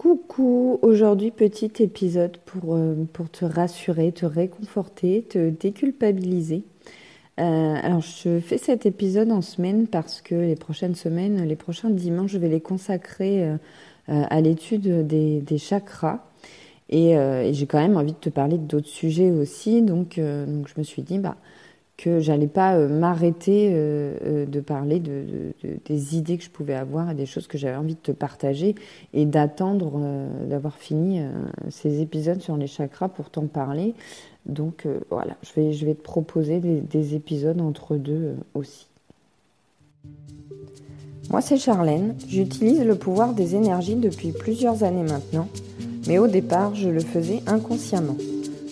Coucou, aujourd'hui petit épisode pour, euh, pour te rassurer, te réconforter, te déculpabiliser. Euh, alors je fais cet épisode en semaine parce que les prochaines semaines, les prochains dimanches, je vais les consacrer euh, à l'étude des, des, chakras. Et, et j'ai quand même envie de te parler d'autres sujets aussi, donc, donc je me suis dit, bah, que j'allais pas euh, m'arrêter euh, euh, de parler de, des idées que je pouvais avoir et des choses que j'avais envie de te partager et d'attendre d'avoir fini ces épisodes sur les chakras pour t'en parler. Donc voilà, je vais, je vais te proposer des, des épisodes entre deux aussi. Moi c'est Charlène, j'utilise le pouvoir des énergies depuis plusieurs années maintenant, mais au départ je le faisais inconsciemment.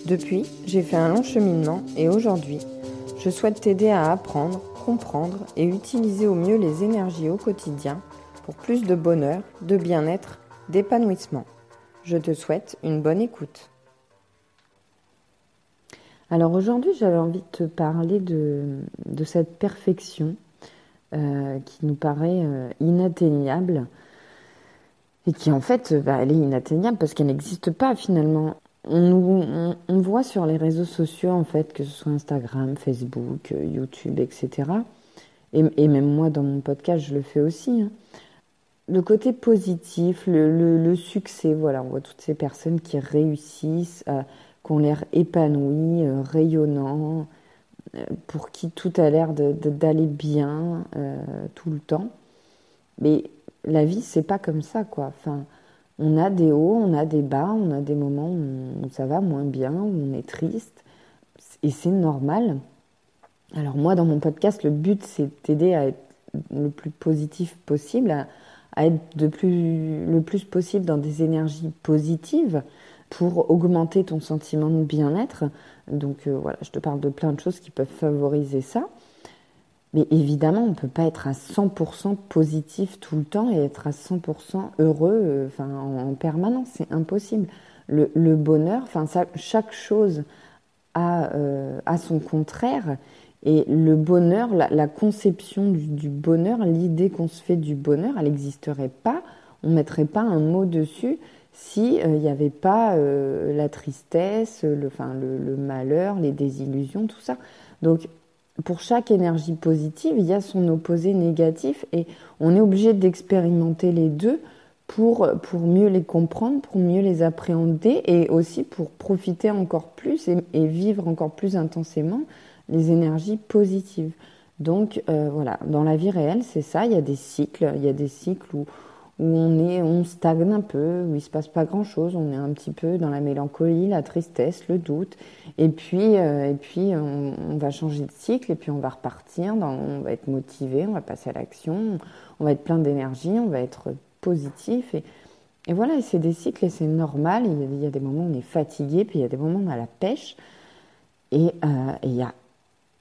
Depuis, j'ai fait un long cheminement et aujourd'hui, je souhaite t'aider à apprendre, comprendre et utiliser au mieux les énergies au quotidien pour plus de bonheur, de bien-être, d'épanouissement. Je te souhaite une bonne écoute. Alors aujourd'hui, j'avais envie de te parler de, cette perfection euh, qui nous paraît euh, inatteignable et qui en fait, bah, elle est inatteignable parce qu'elle n'existe pas finalement on, voit sur les réseaux sociaux, en fait, que ce soit Instagram, Facebook, euh, YouTube, etc. Et, même moi, dans mon podcast, je le fais aussi. Hein. Le côté positif, le, succès, voilà, on voit toutes ces personnes qui réussissent, euh, qui ont l'air épanouies, euh, rayonnants, pour qui tout a l'air d'aller bien tout le temps. Mais la vie, c'est pas comme ça, quoi. Enfin, on a des hauts, on a des bas, on a des moments où ça va moins bien, où on est triste. Et c'est normal. Alors moi, dans mon podcast, le but, c'est d'aider à être le plus positif possible, à, être de plus, le plus possible dans des énergies positives pour augmenter ton sentiment de bien-être. Donc euh, voilà, je te parle de plein de choses qui peuvent favoriser ça. Mais évidemment, on ne peut pas être à 100% positif tout le temps et être à 100% heureux euh, enfin, en, permanence. C'est impossible. Le, bonheur, enfin, chaque chose a, euh, a, son contraire. Et le bonheur, la, conception du, bonheur, l'idée qu'on se fait du bonheur, elle n'existerait pas. On ne mettrait pas un mot dessus s'il euh, n'y avait pas la tristesse, le, le, malheur, les désillusions, tout ça. Donc pour chaque énergie positive, il y a son opposé négatif et on est obligé d'expérimenter les deux pour, pour mieux les comprendre, pour mieux les appréhender et aussi pour profiter encore plus et, vivre encore plus intensément les énergies positives. Donc euh, voilà, dans la vie réelle, c'est ça, il y a des cycles, il y a des cycles où, où on est, on stagne un peu, où il se passe pas grand chose, on est un petit peu dans la mélancolie, la tristesse, le doute, et puis, euh, et puis on, va changer de cycle, et puis on va repartir, on va être motivé, on va passer à l'action, on va être plein d'énergie, on va être positif, et, et voilà, c'est des cycles et c'est normal. Il y, a, des moments où on est fatigué, puis il y a des moments où on a la pêche, et euh, il y a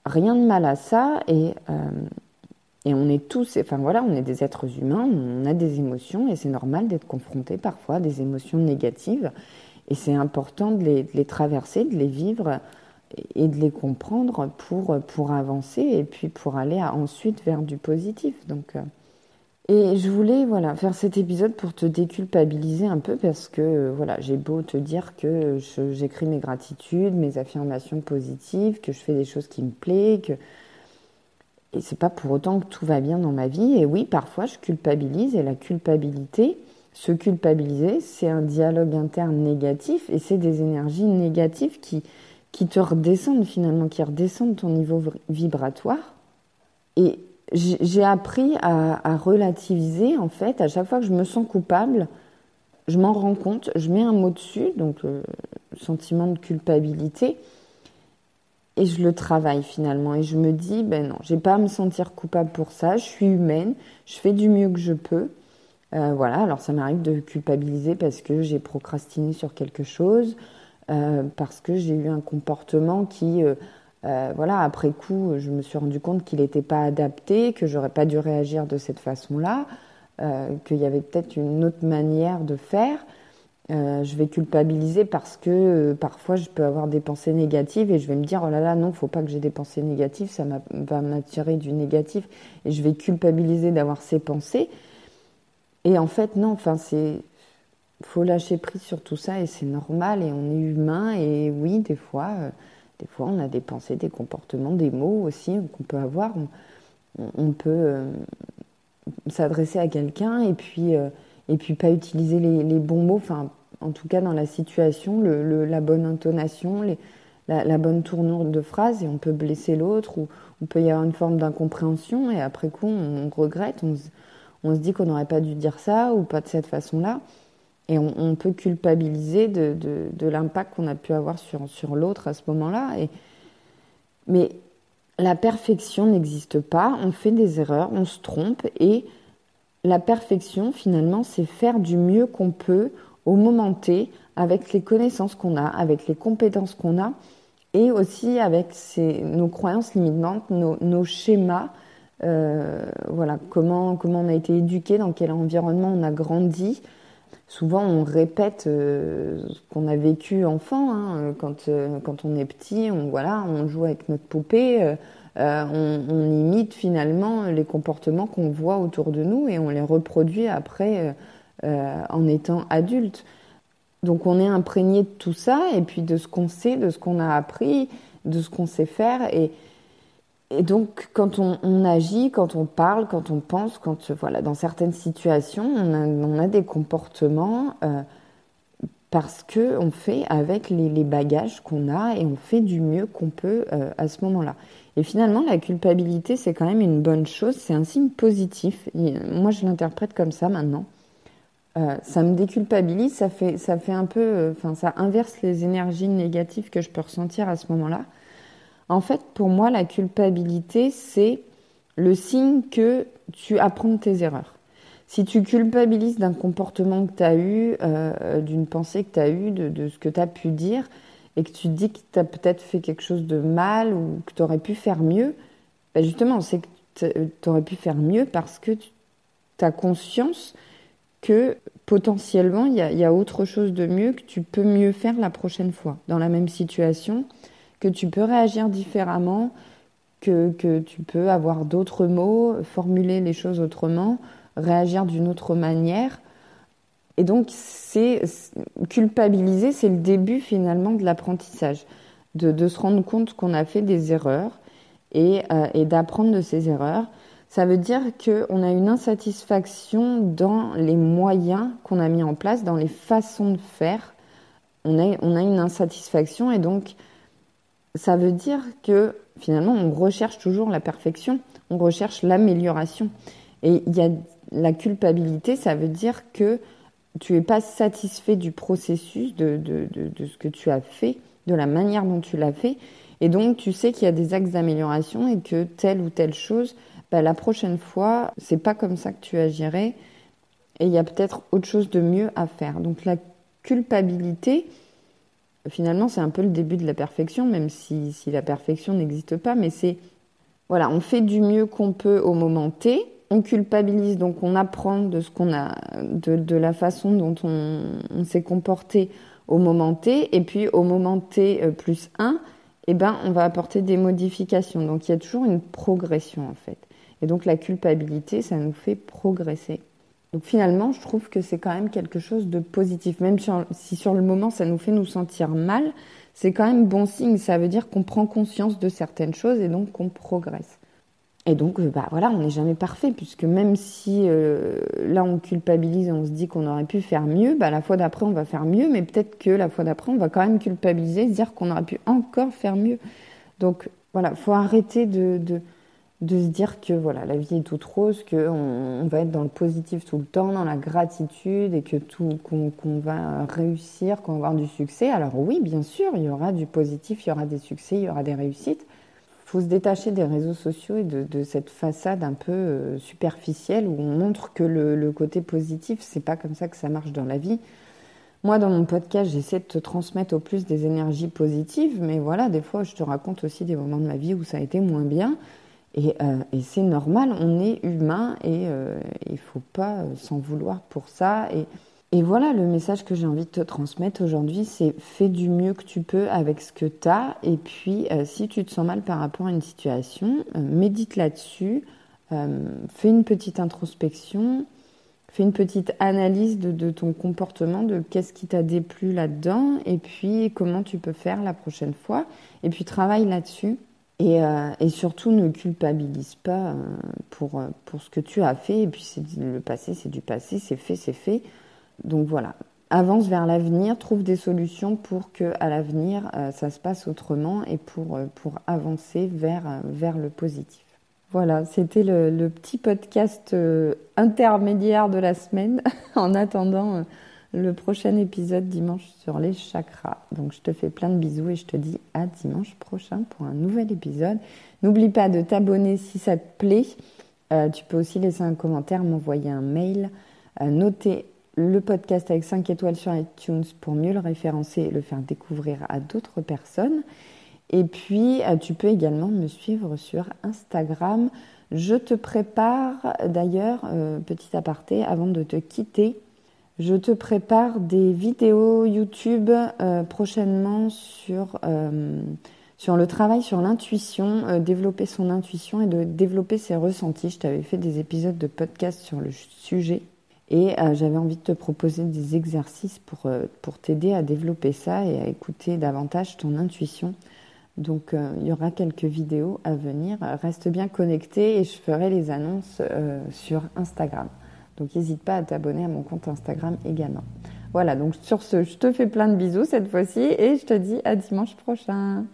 rien de mal à ça, et euh, et on est tous, enfin voilà, on est des êtres humains, on a des émotions et c'est normal d'être confronté parfois à des émotions négatives. Et c'est important de les, traverser, de les vivre et de les comprendre pour, pour avancer et puis pour aller ensuite vers du positif. Donc, euh, et je voulais voilà faire cet épisode pour te déculpabiliser un peu parce que voilà j'ai beau te dire que j'écris mes gratitudes, mes affirmations positives, que je fais des choses qui me plaisent, que et c'est pas pour autant que tout va bien dans ma vie. Et oui, parfois je culpabilise et la culpabilité, se culpabiliser, c'est un dialogue interne négatif et c'est des énergies négatives qui, qui te redescendent finalement, qui redescendent ton niveau vibratoire. Et j'ai appris à, relativiser en fait. À chaque fois que je me sens coupable, je m'en rends compte, je mets un mot dessus, donc le sentiment de culpabilité et je le travaille finalement et je me dis ben non, j'ai pas à me sentir coupable pour ça, je suis humaine, je fais du mieux que je peux. Euh, voilà, alors ça m'arrive de culpabiliser parce que j'ai procrastiné sur quelque chose, euh, parce que j'ai eu un comportement qui, euh, voilà, après coup, je me suis rendu compte qu'il n'était pas adapté, que j'aurais pas dû réagir de cette façon-là, qu'il y avait peut-être une autre manière de faire. Euh, je vais culpabiliser parce que euh, parfois je peux avoir des pensées négatives et je vais me dire oh là là non faut pas que j'ai des pensées négatives ça va m'attirer du négatif et je vais culpabiliser d'avoir ces pensées et en fait non enfin c'est faut lâcher prise sur tout ça et c'est normal et on est humain et oui, des fois, euh, des fois on a des pensées, des comportements, des mots aussi qu'on peut avoir. On, peut s'adresser à quelqu'un et puis et puis pas utiliser les, les, bons mots. Enfin, en tout cas dans la situation, la bonne intonation, la, bonne tournure de phrase et on peut blesser l'autre ou on peut y avoir une forme d'incompréhension et après coup on, regrette, on, se dit qu'on n'aurait pas dû dire ça ou pas de cette façon-là. Et on, peut culpabiliser de, l'impact qu'on a pu avoir sur, l'autre à ce moment-là. Mais la perfection n'existe pas, on fait des erreurs, on se trompe, et la perfection, finalement, c'est faire du mieux qu'on peut au moment T, avec les connaissances qu'on a, avec les compétences qu'on a, et aussi avec nos croyances limitantes, nos, schémas, euh, voilà, comment, comment on a été éduqué, dans quel environnement on a grandi, souvent on répète euh, ce qu'on a vécu enfant. Hein, quand, euh, quand on est petit, on, voilà, on joue avec notre poupée, on, imite finalement les comportements qu'on voit autour de nous et on les reproduit après en étant adulte. Donc on est imprégné de tout ça et puis de ce qu'on sait, de ce qu'on a appris, de ce qu'on sait faire. Et, et donc, quand on, agit, quand on parle, quand on pense, quand voilà, dans certaines situations, on a, des comportements euh, parce que on fait avec les, bagages qu'on a et on fait du mieux qu'on peut euh, à ce moment-là. Et finalement, la culpabilité, c'est quand même une bonne chose, c'est un signe positif. moi, je l'interprète comme ça maintenant. Euh, ça me déculpabilise, ça fait, ça fait un peu, enfin, ça inverse les énergies négatives que je peux ressentir à ce moment-là. En fait, pour moi, la culpabilité, c'est le signe que tu apprends de tes erreurs. Si tu culpabilises d'un comportement que tu as eu, euh, d'une pensée que tu as eue, de, ce que tu as pu dire, et que tu dis que tu as peut-être fait quelque chose de mal ou que tu aurais pu faire mieux, ben justement, c'est que tu aurais pu faire mieux parce que tu as conscience que potentiellement, il y, a, autre chose de mieux que tu peux mieux faire la prochaine fois dans la même situation que tu peux réagir différemment, que, que tu peux avoir d'autres mots, formuler les choses autrement, réagir d'une autre manière. Et donc, c'est culpabiliser, c'est le début finalement de l'apprentissage, de, de, se rendre compte qu'on a fait des erreurs et, euh, et d'apprendre de ces erreurs. Ça veut dire qu'on a une insatisfaction dans les moyens qu'on a mis en place, dans les façons de faire. On a, une insatisfaction et donc ça veut dire que finalement, on recherche toujours la perfection, on recherche l'amélioration. Et il y a la culpabilité, ça veut dire que tu n'es pas satisfait du processus, de, de, de, ce que tu as fait, de la manière dont tu l'as fait. Et donc, tu sais qu'il y a des axes d'amélioration et que telle ou telle chose, bah, la prochaine fois, c'est pas comme ça que tu agirais. Et il y a peut-être autre chose de mieux à faire. Donc, la culpabilité, finalement, c'est un peu le début de la perfection, même si, la perfection n'existe pas, mais c'est, voilà, on fait du mieux qu'on peut au moment T, on culpabilise, donc on apprend de ce qu'on a, de, la façon dont on, s'est comporté au moment T, et puis au moment T euh, plus 1, eh ben, on va apporter des modifications. Donc il y a toujours une progression en fait. Et donc la culpabilité, ça nous fait progresser. Donc finalement, je trouve que c'est quand même quelque chose de positif. Même si sur le moment, ça nous fait nous sentir mal, c'est quand même bon signe. Ça veut dire qu'on prend conscience de certaines choses et donc qu'on progresse. Et donc, euh, bah voilà, on n'est jamais parfait, puisque même si euh, là on culpabilise et on se dit qu'on aurait pu faire mieux, bah la fois d'après on va faire mieux, mais peut-être que la fois d'après on va quand même culpabiliser, se dire qu'on aurait pu encore faire mieux. Donc voilà, faut arrêter de, de de se dire que voilà, la vie est toute rose, qu'on on va être dans le positif tout le temps, dans la gratitude et que tout qu'on va réussir, qu'on va avoir du succès. Alors oui, bien sûr, il y aura du positif, il y aura des succès, il y aura des réussites. Il faut se détacher des réseaux sociaux et de, cette façade un peu euh, superficielle où on montre que le, le côté positif, c'est pas comme ça que ça marche dans la vie. Moi, dans mon podcast, j'essaie de te transmettre au plus des énergies positives, mais voilà, des fois, je te raconte aussi des moments de ma vie où ça a été moins bien. Euh, et, c'est normal, on est humain et euh, il ne faut pas euh, s'en vouloir pour ça. Et, et, voilà, le message que j'ai envie de te transmettre aujourd'hui, c'est fais du mieux que tu peux avec ce que tu as. Et puis, si tu te sens mal par rapport à une situation, médite là-dessus, fais une petite introspection, fais une petite analyse de, ton comportement, de qu'est-ce qui t'a déplu là-dedans, et puis comment tu peux faire la prochaine fois, et puis travaille là-dessus. Et, euh, surtout, ne culpabilise pas euh, pour, euh, pour ce que tu as fait. Et puis, c'est le passé, c'est du passé, c'est fait, c'est fait. Donc voilà, avance vers l'avenir, trouve des solutions pour que à l'avenir, ça se passe autrement et pour, pour avancer vers, vers le positif. Voilà, c'était le, petit podcast intermédiaire de la semaine en attendant le prochain épisode dimanche sur les chakras. Donc je te fais plein de bisous et je te dis à dimanche prochain pour un nouvel épisode. N'oublie pas de t'abonner si ça te plaît. Euh, tu peux aussi laisser un commentaire, m'envoyer un mail, noter le podcast avec 5 étoiles sur iTunes pour mieux le référencer et le faire découvrir à d'autres personnes. Et puis, euh, tu peux également me suivre sur Instagram. Je te prépare, d'ailleurs, euh, petit aparté, avant de te quitter, je te prépare des vidéos YouTube euh, prochainement sur, sur le travail sur l'intuition, développer son intuition et de développer ses ressentis. Je t'avais fait des épisodes de podcast sur le sujet et j'avais envie de te proposer des exercices pour, pour t'aider à développer ça et à écouter davantage ton intuition. Donc euh, il y aura quelques vidéos à venir. Reste bien connecté et je ferai les annonces euh, sur Instagram. Donc n'hésite pas à t'abonner à mon compte Instagram également. Voilà, donc sur ce, je te fais plein de bisous cette fois-ci et je te dis à dimanche prochain.